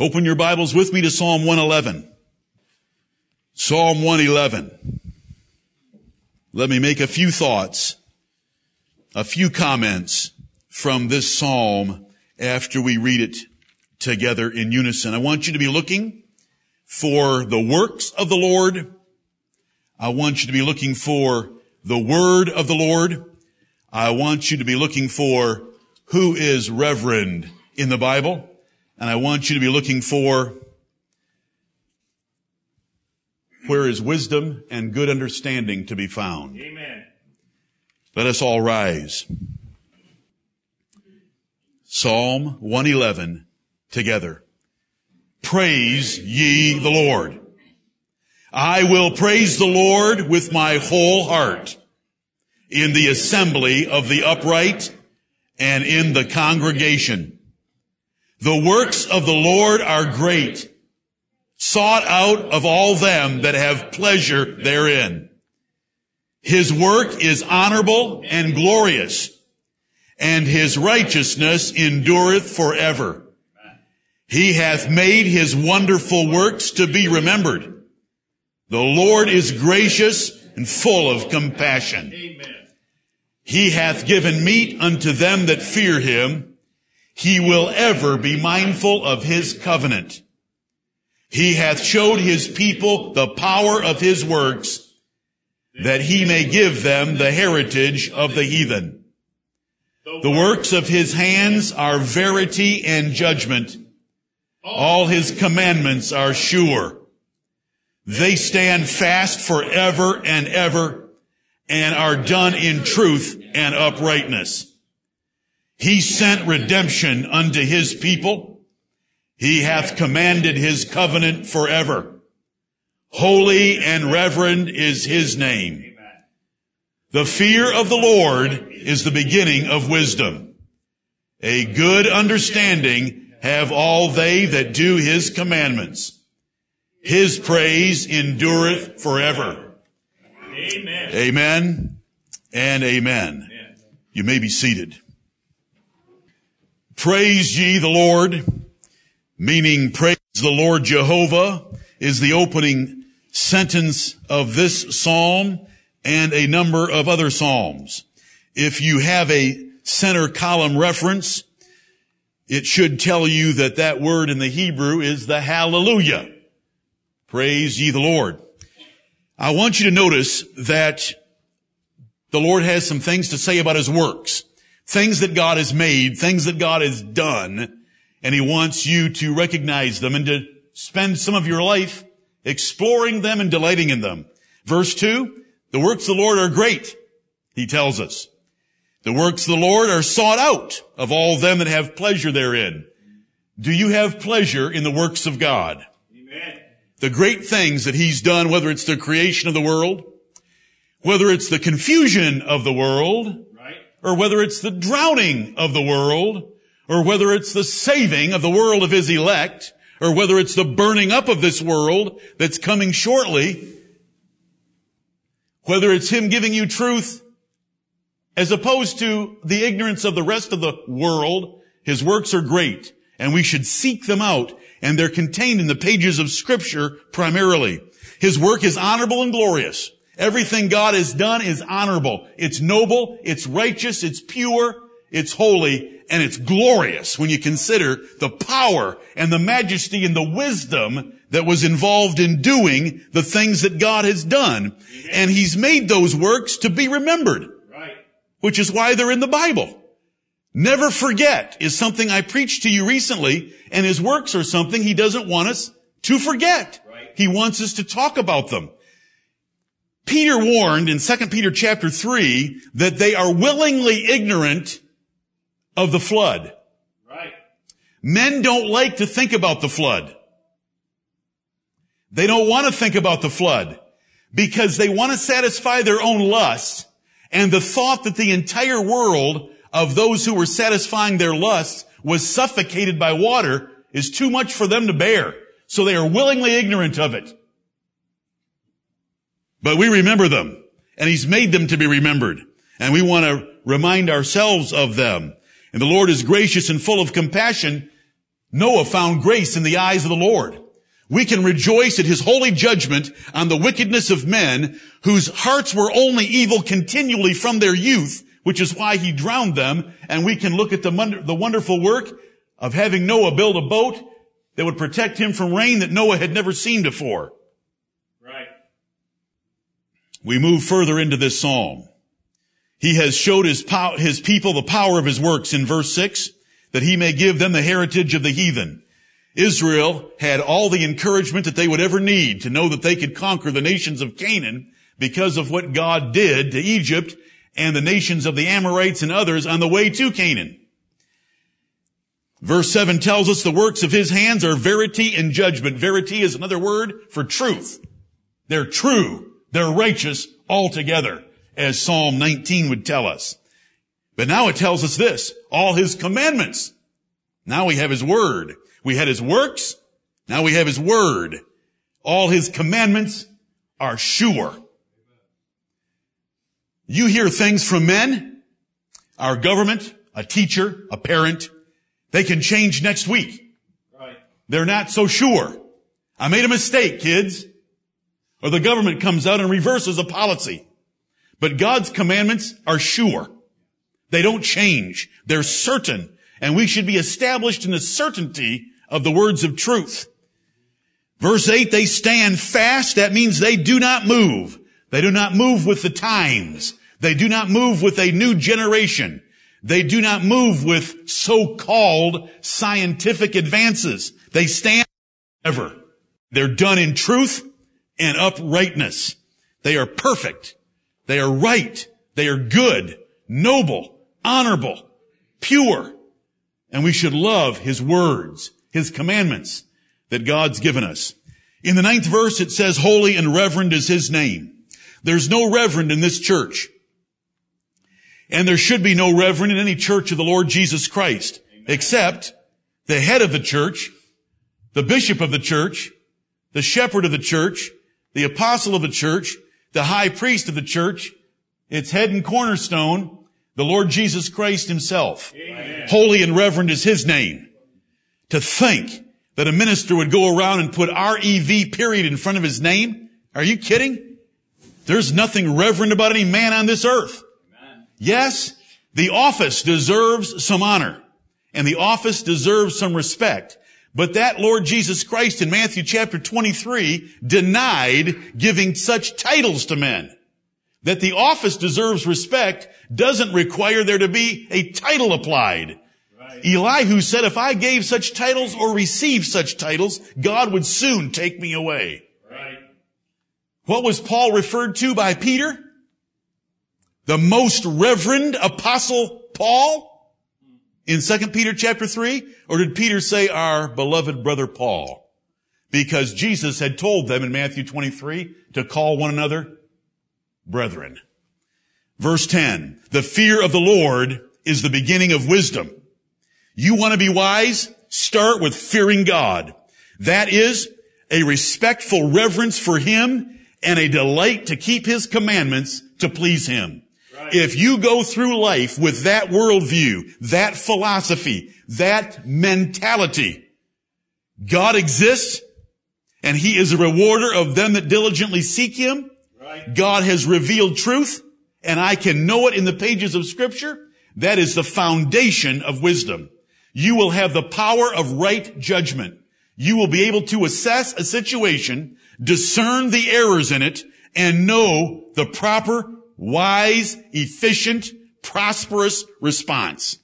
Open your Bibles with me to Psalm 111. Psalm 111. Let me make a few thoughts, a few comments from this psalm after we read it together in unison. I want you to be looking for the works of the Lord. I want you to be looking for the word of the Lord. I want you to be looking for who is reverend in the Bible. And I want you to be looking for where is wisdom and good understanding to be found. Amen. Let us all rise. Psalm 111 together. Praise ye the Lord. I will praise the Lord with my whole heart in the assembly of the upright and in the congregation. The works of the Lord are great, sought out of all them that have pleasure therein. His work is honorable and glorious, and his righteousness endureth forever. He hath made his wonderful works to be remembered. The Lord is gracious and full of compassion. Amen. He hath given meat unto them that fear him. He will ever be mindful of his covenant. He hath showed his people the power of his works, that he may give them the heritage of the heathen. The works of his hands are verity and judgment. All his commandments are sure. They stand fast forever and ever and are done in truth and uprightness. He sent redemption unto his people. He hath commanded his covenant forever. Holy and reverend is his name. The fear of the Lord is the beginning of wisdom. A good understanding have all they that do his commandments. His praise endureth forever. Amen. Amen and amen. You may be seated. Praise ye the Lord, meaning praise the Lord Jehovah is the opening sentence of this psalm and a number of other psalms. If you have a center column reference, it should tell you that that word in the Hebrew is the hallelujah. Praise ye the Lord. I want you to notice that the Lord has some things to say about his works. Things that God has made, things that God has done, and he wants you to recognize them and to spend some of your life exploring them and delighting in them. Verse two, the works of the Lord are great, he tells us. The works of the Lord are sought out of all them that have pleasure therein. Do you have pleasure in the works of God? Amen. the great things that he's done, whether it's the creation of the world, whether it's the confusion of the world. Or whether it's the drowning of the world, or whether it's the saving of the world of his elect, or whether it's the burning up of this world that's coming shortly, whether it's him giving you truth as opposed to the ignorance of the rest of the world, his works are great and we should seek them out and they're contained in the pages of scripture primarily. His work is honorable and glorious. Everything God has done is honorable. It's noble, it's righteous, it's pure, it's holy, and it's glorious when you consider the power and the majesty and the wisdom that was involved in doing the things that God has done. And He's made those works to be remembered Right. which is why they're in the Bible. Never forget is something I preached to you recently, and his works are something he doesn't want us to forget. Right. He wants us to talk about them. Peter warned in 2 Peter chapter 3 that they are willingly ignorant of the flood. Right. Men don't like to think about the flood. They don't want to think about the flood because they want to satisfy their own lust and the thought that the entire world of those who were satisfying their lusts was suffocated by water is too much for them to bear. So they are willingly ignorant of it. But we remember them and he's made them to be remembered and we want to remind ourselves of them. And the Lord is gracious and full of compassion Noah found grace in the eyes of the Lord. We can rejoice at his holy judgment on the wickedness of men whose hearts were only evil continually from their youth, which is why he drowned them. And we can look at the, the wonderful work of having Noah build a boat that would protect him from rain that Noah had never seen before. We move further into this psalm. He has showed his, pow- his people the power of his works in verse 6, that he may give them the heritage of the heathen. Israel had all the encouragement that they would ever need to know that they could conquer the nations of Canaan because of what God did to Egypt and the nations of the Amorites and others on the way to Canaan. Verse 7 tells us the works of his hands are verity and judgment. Verity is another word for truth. They're true. They're righteous altogether, as Psalm 19 would tell us. But now it tells us this, all his commandments. Now we have his word. We had his works. Now we have his word. All his commandments are sure. You hear things from men, our government, a teacher, a parent, they can change next week. Right. They're not so sure. I made a mistake, kids. Or the government comes out and reverses a policy. But God's commandments are sure. They don't change. They're certain. And we should be established in the certainty of the words of truth. Verse 8, they stand fast. That means they do not move. They do not move with the times. They do not move with a new generation. They do not move with so-called scientific advances. They stand ever. They're done in truth and uprightness. They are perfect. They are right. They are good, noble, honorable, pure. And we should love His words, His commandments that God's given us. In the ninth verse, it says, holy and reverend is His name. There's no reverend in this church. And there should be no reverend in any church of the Lord Jesus Christ, Amen. except the head of the church, the bishop of the church, the shepherd of the church, the apostle of the church, the high priest of the church, its head and cornerstone, the Lord Jesus Christ himself. Amen. Holy and reverend is his name. To think that a minister would go around and put R-E-V period in front of his name? Are you kidding? There's nothing reverend about any man on this earth. Yes, the office deserves some honor and the office deserves some respect. But that Lord Jesus Christ in Matthew chapter 23 denied giving such titles to men. That the office deserves respect doesn't require there to be a title applied. Right. Elihu said, if I gave such titles or received such titles, God would soon take me away. Right. What was Paul referred to by Peter? the most reverend apostle Paul in 2 Peter chapter 3? Or did Peter say our beloved brother Paul? Because Jesus had told them in Matthew 23 to call one another brethren. Verse 10, the fear of the Lord is the beginning of wisdom. You want to be wise? Start with fearing God. That is a respectful reverence for Him and a delight to keep His commandments to please Him. If you go through life with that worldview, that philosophy, that mentality, God exists and he is a rewarder of them that diligently seek him. Right. God has revealed truth and I can know it in the pages of scripture. That is the foundation of wisdom. You will have the power of right judgment. You will be able to assess a situation, discern the errors in it, and know the proper wise, efficient, prosperous response.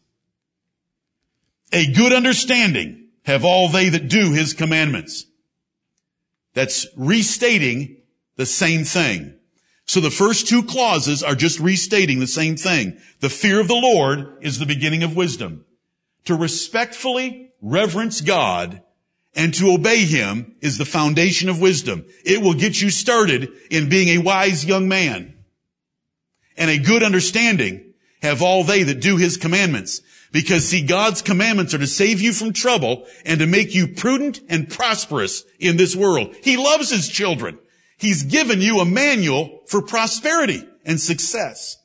A good understanding have all they that do his commandments. That's restating the same thing. So the first two clauses are just restating the same thing. The fear of the Lord is the beginning of wisdom. To respectfully reverence God and to obey Him is the foundation of wisdom. It will get you started in being a wise young man and a good understanding have all they that do his commandments. Because see, God's commandments are to save you from trouble and to make you prudent and prosperous in this world. He loves his children. He's given you a manual for prosperity and success.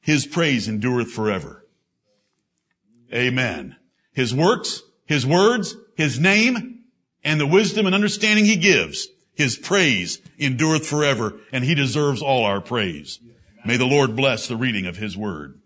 His praise endureth forever. Amen. His works, His words, His name, and the wisdom and understanding He gives. His praise endureth forever, and He deserves all our praise. May the Lord bless the reading of His word.